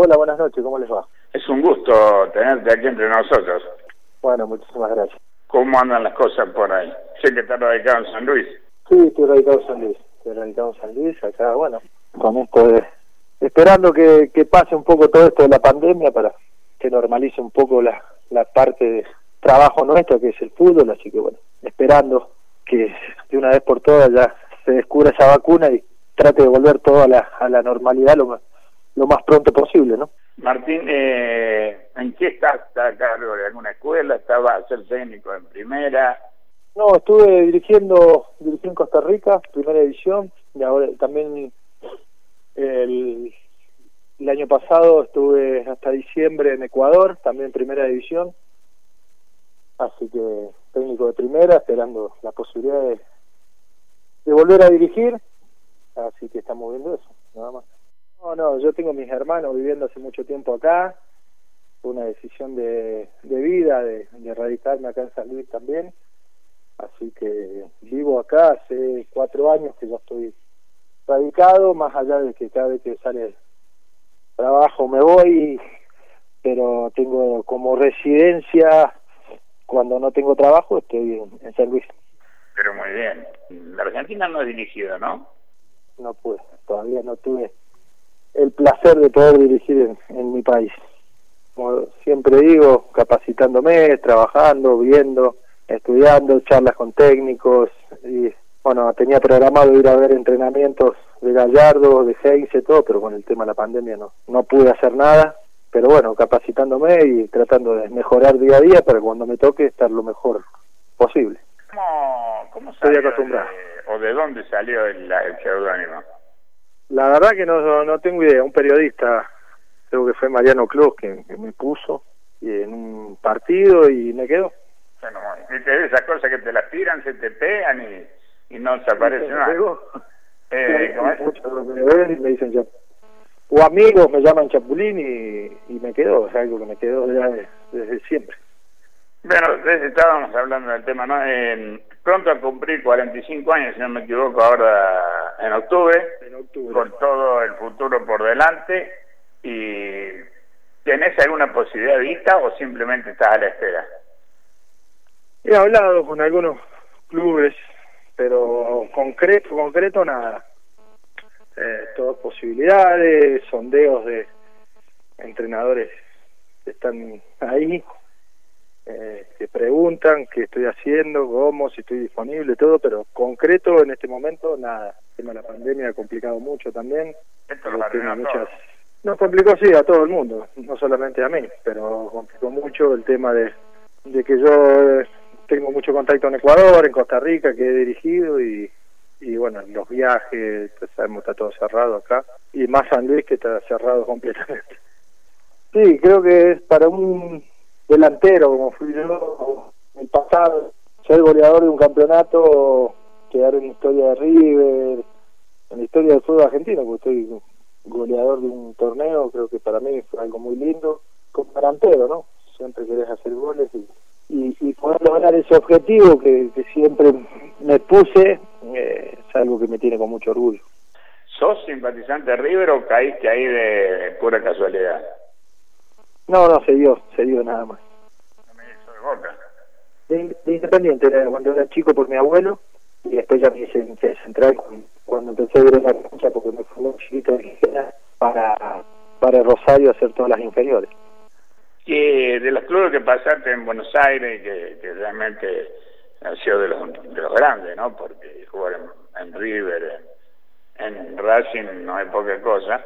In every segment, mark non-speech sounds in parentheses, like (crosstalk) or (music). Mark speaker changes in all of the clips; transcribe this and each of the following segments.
Speaker 1: Hola, buenas noches, ¿cómo les va?
Speaker 2: Es un gusto tenerte aquí entre nosotros.
Speaker 1: Bueno, muchísimas gracias.
Speaker 2: ¿Cómo andan las cosas por ahí? Sé que estás radicado en San Luis.
Speaker 1: Sí, estoy radicado en San Luis. Estoy radicado en San Luis, acá, bueno, con esto de... Esperando que, que pase un poco todo esto de la pandemia para que normalice un poco la, la parte de trabajo nuestro, que es el fútbol, así que bueno, esperando que de una vez por todas ya se descubra esa vacuna y trate de volver todo a la, a la normalidad lo más, lo más pronto posible, ¿no?
Speaker 2: Martín, eh, ¿en qué estás? ¿Estás a cargo de alguna escuela? ¿Estaba a ser técnico en primera?
Speaker 1: No, estuve dirigiendo, dirigí en Costa Rica, primera edición, y ahora también el, el año pasado estuve hasta diciembre en Ecuador, también primera división, así que técnico de primera, esperando la posibilidad de, de volver a dirigir, así que estamos viendo eso, nada más. No, no, yo tengo mis hermanos viviendo hace mucho tiempo acá, fue una decisión de, de vida, de, de radicarme acá en San Luis también, así que vivo acá hace cuatro años que ya estoy radicado, más allá de que cada vez que sale trabajo me voy, pero tengo como residencia, cuando no tengo trabajo, estoy en, en San Luis.
Speaker 2: Pero muy bien. La Argentina no es dirigido, ¿no?
Speaker 1: No pude, todavía no tuve el placer de poder dirigir en, en mi país. Como siempre digo, capacitándome, trabajando, viendo, estudiando, charlas con técnicos y bueno, tenía programado ir a ver entrenamientos de Gallardo, de Heinze, todo, pero con el tema de la pandemia no, no pude hacer nada, pero bueno, capacitándome y tratando de mejorar día a día para cuando me toque estar lo mejor posible.
Speaker 2: ¿Cómo, cómo
Speaker 1: Estoy
Speaker 2: salió
Speaker 1: acostumbrado.
Speaker 2: de- ¿O de dónde salió el, el seudónimo?
Speaker 1: La verdad que no, no, tengo idea, un periodista, creo que fue Mariano Cruz que, que me puso y en un partido y me quedó.
Speaker 2: Bueno, viste, esas cosas que te las tiran, se te pegan y, y no se aparece nada. Eh.
Speaker 1: Muchos me dicen ya. O amigos me llaman Chapulín y, y me quedó, es algo que me quedó ya de- desde siempre.
Speaker 2: Bueno, desde estábamos hablando del tema, ¿no? Eh, pronto a cumplir 45 años, si no me equivoco, ahora en octubre,
Speaker 1: octubre.
Speaker 2: con todo el futuro por delante, y ¿tenés alguna posibilidad vista o simplemente estás a la espera?
Speaker 1: He hablado con algunos clubes, pero concreto, concreto nada. Eh, todas posibilidades, sondeos de entrenadores que están ahí, eh, que preguntan qué estoy haciendo, cómo, si estoy disponible, todo, pero concreto en este momento nada. El tema de la pandemia ha complicado mucho también.
Speaker 2: Esto lo arruinó
Speaker 1: muchas... Nos complicó, sí, a todo el mundo, no solamente a mí, pero complicó mucho el tema de, de que yo eh, tengo mucho contacto en Ecuador, en Costa Rica, que he dirigido y, y bueno, los viajes, pues, sabemos está todo cerrado acá, y más San Luis que está cerrado (laughs) completamente. Sí, creo que es para un delantero como fui yo en el pasado, ser goleador de un campeonato, quedar en la historia de River, en la historia del fútbol argentino, porque estoy goleador de un torneo, creo que para mí fue algo muy lindo, como delantero, ¿no? Siempre querés hacer goles y, y, poder lograr ese objetivo que, que siempre me puse, eh, es algo que me tiene con mucho orgullo.
Speaker 2: ¿Sos simpatizante de River o caíste ahí de pura casualidad?
Speaker 1: No, no, se dio, se dio nada más.
Speaker 2: No me hizo de boca.
Speaker 1: De, de Independiente, era cuando era chico por mi abuelo, y después ya me hice de central cuando, empecé a ir a la cancha porque me fue muy chiquito de Gijena para, para Rosario hacer todas las inferiores.
Speaker 2: que de los clubes que pasaste en Buenos Aires, que, que realmente ha sido de los, de los grandes, ¿no? Porque jugar en, en River, en, en Racing no hay poca cosa.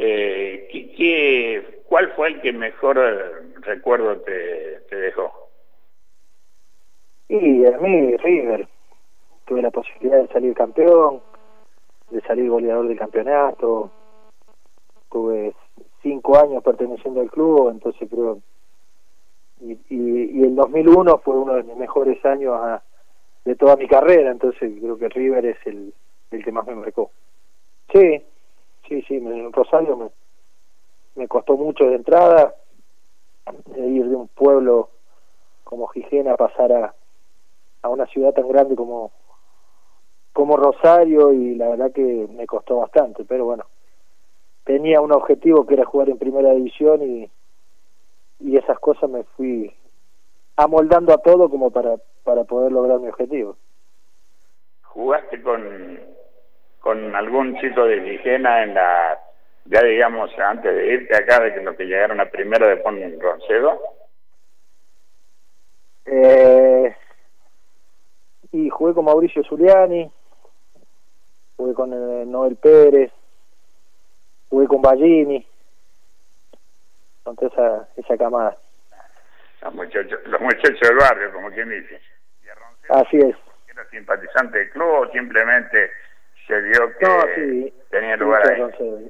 Speaker 2: Eh, ¿qué, cuál fue el que mejor eh, recuerdo te, te dejó?
Speaker 1: Y a mí, River, tuve la posibilidad de salir campeón, de salir goleador del campeonato, tuve cinco años perteneciendo al club, entonces creo, y, y, y el 2001 fue uno de mis mejores años a- de toda mi carrera, entonces creo que River es el, el que más me marcó. Sí, sí, sí, me- Rosario me, me costó mucho de entrada, de ir de un pueblo como Gijena a pasar a, a una ciudad tan grande como como Rosario y la verdad que me costó bastante, pero bueno, tenía un objetivo que era jugar en primera división y, y esas cosas me fui amoldando a todo como para, para poder lograr mi objetivo.
Speaker 2: ¿Jugaste con, con algún chico de Ligena en la, ya digamos, antes de irte acá, de que los que llegaron a primero de Pon Roncedo?
Speaker 1: Eh, y jugué con Mauricio Zuliani, jugué con eh, Noel Pérez, jugué con Ballini, con toda esa, esa camada.
Speaker 2: Los muchachos, los muchachos del barrio, como quien dice.
Speaker 1: Así es.
Speaker 2: ¿Era simpatizante del club o simplemente se vio que tenía lugar ahí?
Speaker 1: Roncedo,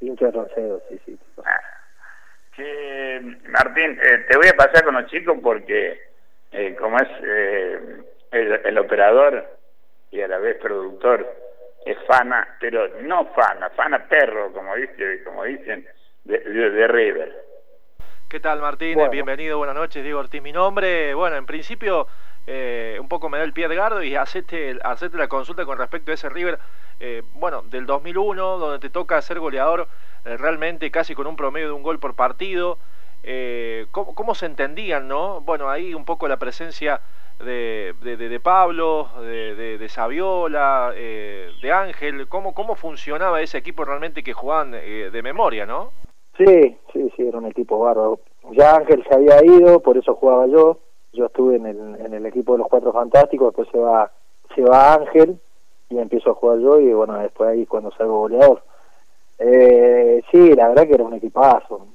Speaker 1: hincha Roncedo, sí, sí. Ah.
Speaker 2: Martín, eh, te voy a pasar con los chicos porque eh, como es eh, el, operador y a la vez productor, es fana, pero no fana, fana perro, como, dice, como dicen, de, de, River.
Speaker 3: ¿Qué tal Martín? Bienvenido, buenas noches, Diego Ortiz. Mi nombre, bueno, en principio eh, un poco me da el pie de gardo y hacete, hacete la consulta con respecto a ese River, eh, bueno, del 2001, donde te toca ser goleador eh, realmente casi con un promedio de un gol por partido. ¿cómo, ¿cómo, se entendían, no? Bueno, ahí un poco la presencia de, de, Pablo, de, de, Saviola, eh, de Ángel, ¿cómo, cómo funcionaba ese equipo realmente que jugaban eh, de memoria, ¿no?
Speaker 1: Sí, sí, sí, era un equipo bárbaro. Ya Ángel se había ido, por eso jugaba yo. Yo estuve en el, en el equipo de los Cuatro Fantásticos, después se va, se va Ángel y empiezo a jugar yo y bueno, después ahí cuando salgo goleador. Eh, sí, la verdad que era un equipazo.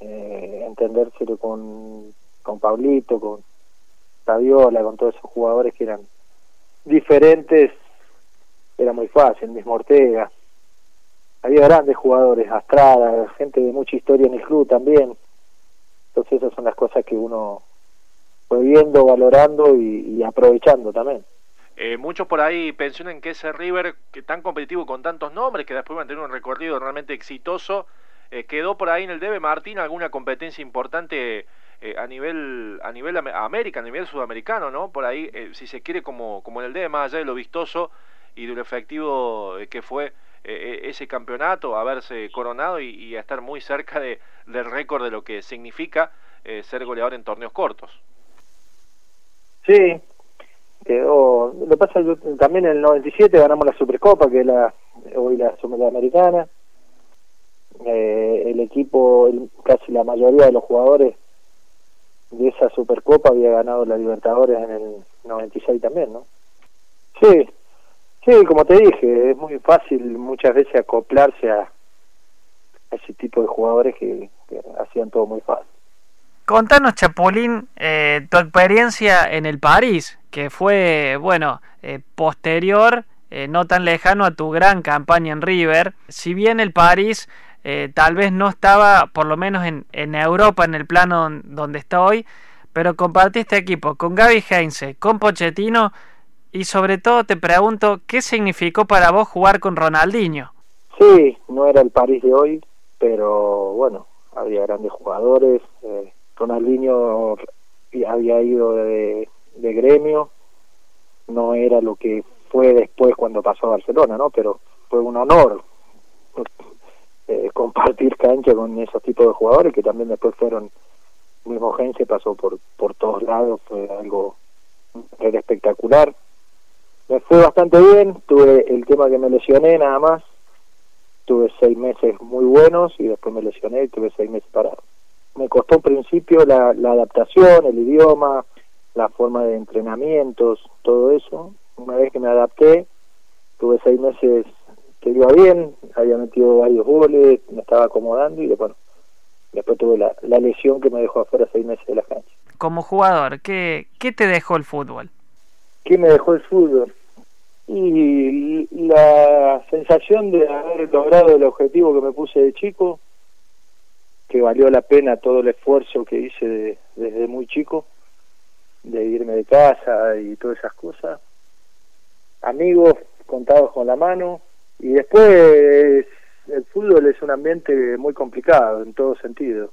Speaker 1: Eh, entendérselo con, con Pablito, con, Saviola, con todos esos jugadores que eran diferentes, era muy fácil, el mismo Ortega. Había grandes jugadores, Astrada, gente de mucha historia en el club también. Entonces esas son las cosas que uno viendo, valorando y, aprovechando también.
Speaker 3: Eh, muchos por ahí pensionan que ese River, que tan competitivo con tantos nombres, que después va a tener un recorrido realmente exitoso, eh, quedó por ahí en el debe Martín alguna competencia importante eh, a nivel a nivel América, a nivel sudamericano, ¿no? Por ahí, eh, si se quiere, como, como en el D, más allá de lo vistoso y de lo efectivo que fue ese campeonato, haberse coronado y, estar muy cerca de, del récord de lo que significa ser goleador en torneos cortos.
Speaker 1: Sí, quedó. Lo que pasa yo, también en el 97 ganamos la Supercopa, que es la hoy la Sudamericana. el equipo, casi la mayoría de los jugadores de esa Supercopa había ganado la Libertadores en el 96 también, ¿no? Sí, sí, como te dije, es muy fácil muchas veces acoplarse a ese tipo de jugadores que, hacían todo muy fácil.
Speaker 4: Contanos, Chapulín, eh, tu experiencia en el París, que fue, bueno, eh, posterior, eh, no tan lejano a tu gran campaña en River. Si bien el París eh, tal vez no estaba, por lo menos en, Europa, en el plano donde está hoy, pero compartiste equipo con Gaby Heinze, con Pochettino y sobre todo te pregunto, ¿qué significó para vos jugar con Ronaldinho?
Speaker 1: Sí, no era el París de hoy, pero bueno, había grandes jugadores, eh, Ronaldinho había ido de, gremio, no era lo que fue después cuando pasó a Barcelona, ¿no? Pero fue un honor eh, (laughs) compartir cancha con esos tipos de jugadores que también después fueron mismo Gense pasó por por todos lados fue algo espectacular. Me fue bastante bien tuve el tema que me lesioné nada más tuve seis meses muy buenos y después me lesioné y tuve seis meses parados me costó al principio la, la adaptación el idioma la forma de entrenamientos todo eso una vez que me adapté tuve seis meses que iba bien, había metido varios goles, me estaba acomodando y bueno, después tuve la, la lesión que me dejó afuera seis meses de la cancha.
Speaker 4: Como jugador, ¿qué, ¿qué te dejó el fútbol?
Speaker 1: ¿Qué me dejó el fútbol? Y la sensación de haber logrado el objetivo que me puse de chico, que valió la pena todo el esfuerzo que hice desde muy chico, de irme de casa y todas esas cosas. Amigos contados con la mano, y después el fútbol es un ambiente muy complicado en todo sentido.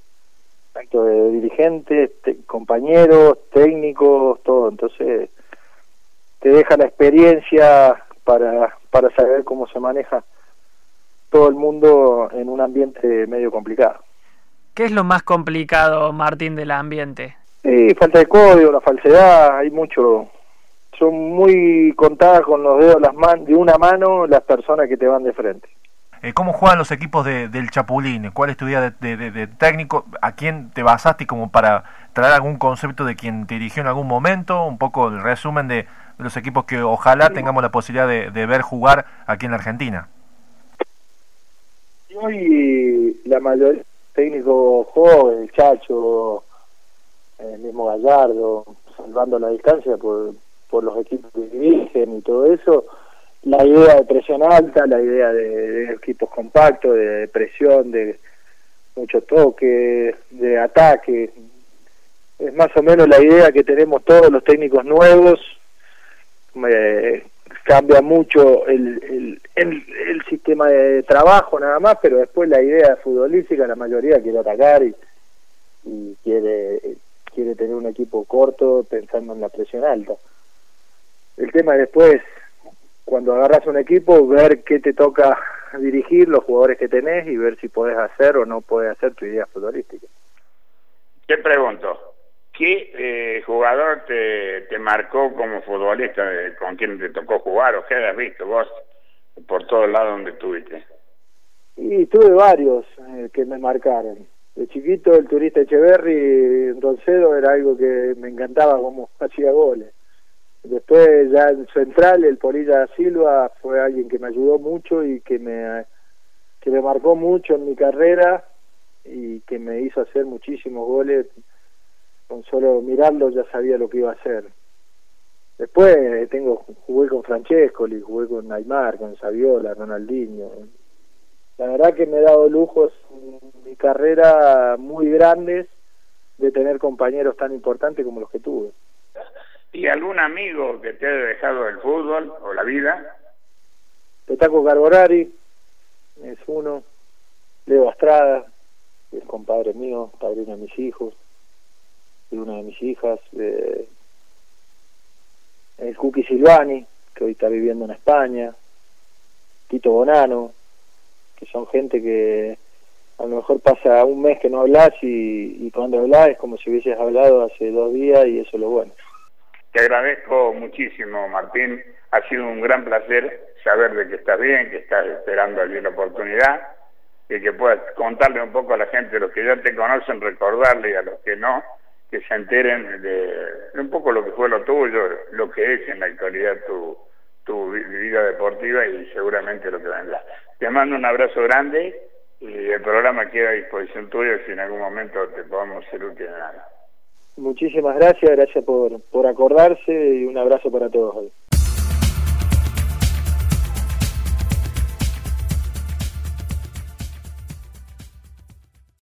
Speaker 1: Tanto de dirigentes, compañeros, técnicos, todo. Entonces te deja la experiencia para, para saber cómo se maneja todo el mundo en un ambiente medio complicado.
Speaker 4: ¿Qué es lo más complicado, Martín, del ambiente?
Speaker 1: Sí, falta de código, la falsedad, hay mucho. Son muy contadas con los dedos las man de una mano las personas que te van de frente.
Speaker 5: Eh, ¿Cómo juegan los equipos del Chapulín? ¿Cuál es tu idea de, técnico? ¿A quién te basaste como para traer algún concepto de quien te dirigió en algún momento? Un poco el resumen de, los equipos que ojalá tengamos la posibilidad de, ver jugar aquí en la Argentina.
Speaker 1: Y hoy la mayoría técnicos joven, el Chacho, el mismo Gallardo, salvando la distancia por, por los equipos que dirigen y todo eso, la idea de presión alta, la idea de, equipos compactos, de, presión, de mucho toque, de ataque. Es más o menos la idea que tenemos todos los técnicos nuevos. Cambia mucho el, el, el, sistema de trabajo nada más, pero después la idea futbolística, la mayoría quiere atacar y, y quiere, quiere tener un equipo corto pensando en la presión alta. El tema después cuando agarras un equipo, ver qué te toca dirigir, los jugadores que tenés y ver si podés hacer o no podés hacer tu idea futbolística.
Speaker 2: Te pregunto, ¿qué eh, jugador te, te, marcó como futbolista, con quien te tocó jugar o qué has visto vos por todos lados donde estuviste?
Speaker 1: Y tuve varios eh, que me marcaron. De chiquito el turista Echeverry, Roncedo, era algo que me encantaba como (laughs) hacía goles. Después ya en central el Polilla Silva fue alguien que me ayudó mucho y que me que me marcó mucho en mi carrera y que me hizo hacer muchísimos goles con solo mirarlo ya sabía lo que iba a hacer. Después tengo jugué con Francesco, jugué con Neymar, con Saviola, Ronaldinho. La verdad que me he dado lujos en mi carrera muy grandes de tener compañeros tan importantes como los que tuve.
Speaker 2: ¿Y algún amigo que te haya dejado el fútbol o la vida?
Speaker 1: Petaco Carbonari es uno, Leo Astrada, es compadre mío, padrino de mis hijos, de una de mis hijas, el Cookie Silvani, que hoy está viviendo en España, Tito Bonano, que son gente que a lo mejor pasa un mes que no hablas y, cuando hablas es como si hubieses hablado hace dos días y eso es lo bueno.
Speaker 2: Te agradezco muchísimo, Martín. Ha sido un gran placer saber de que estás bien, que estás esperando allí la oportunidad y que puedas contarle un poco a la gente, los que ya te conocen, recordarle y a los que no, que se enteren de, un poco lo que fue lo tuyo, lo que es en la actualidad tu, tu vida deportiva y seguramente lo que vendrá. Te mando un abrazo grande y el programa queda a disposición tuya si en algún momento te podamos ser útil en algo.
Speaker 1: Muchísimas gracias, gracias por, por acordarse y un abrazo para todos.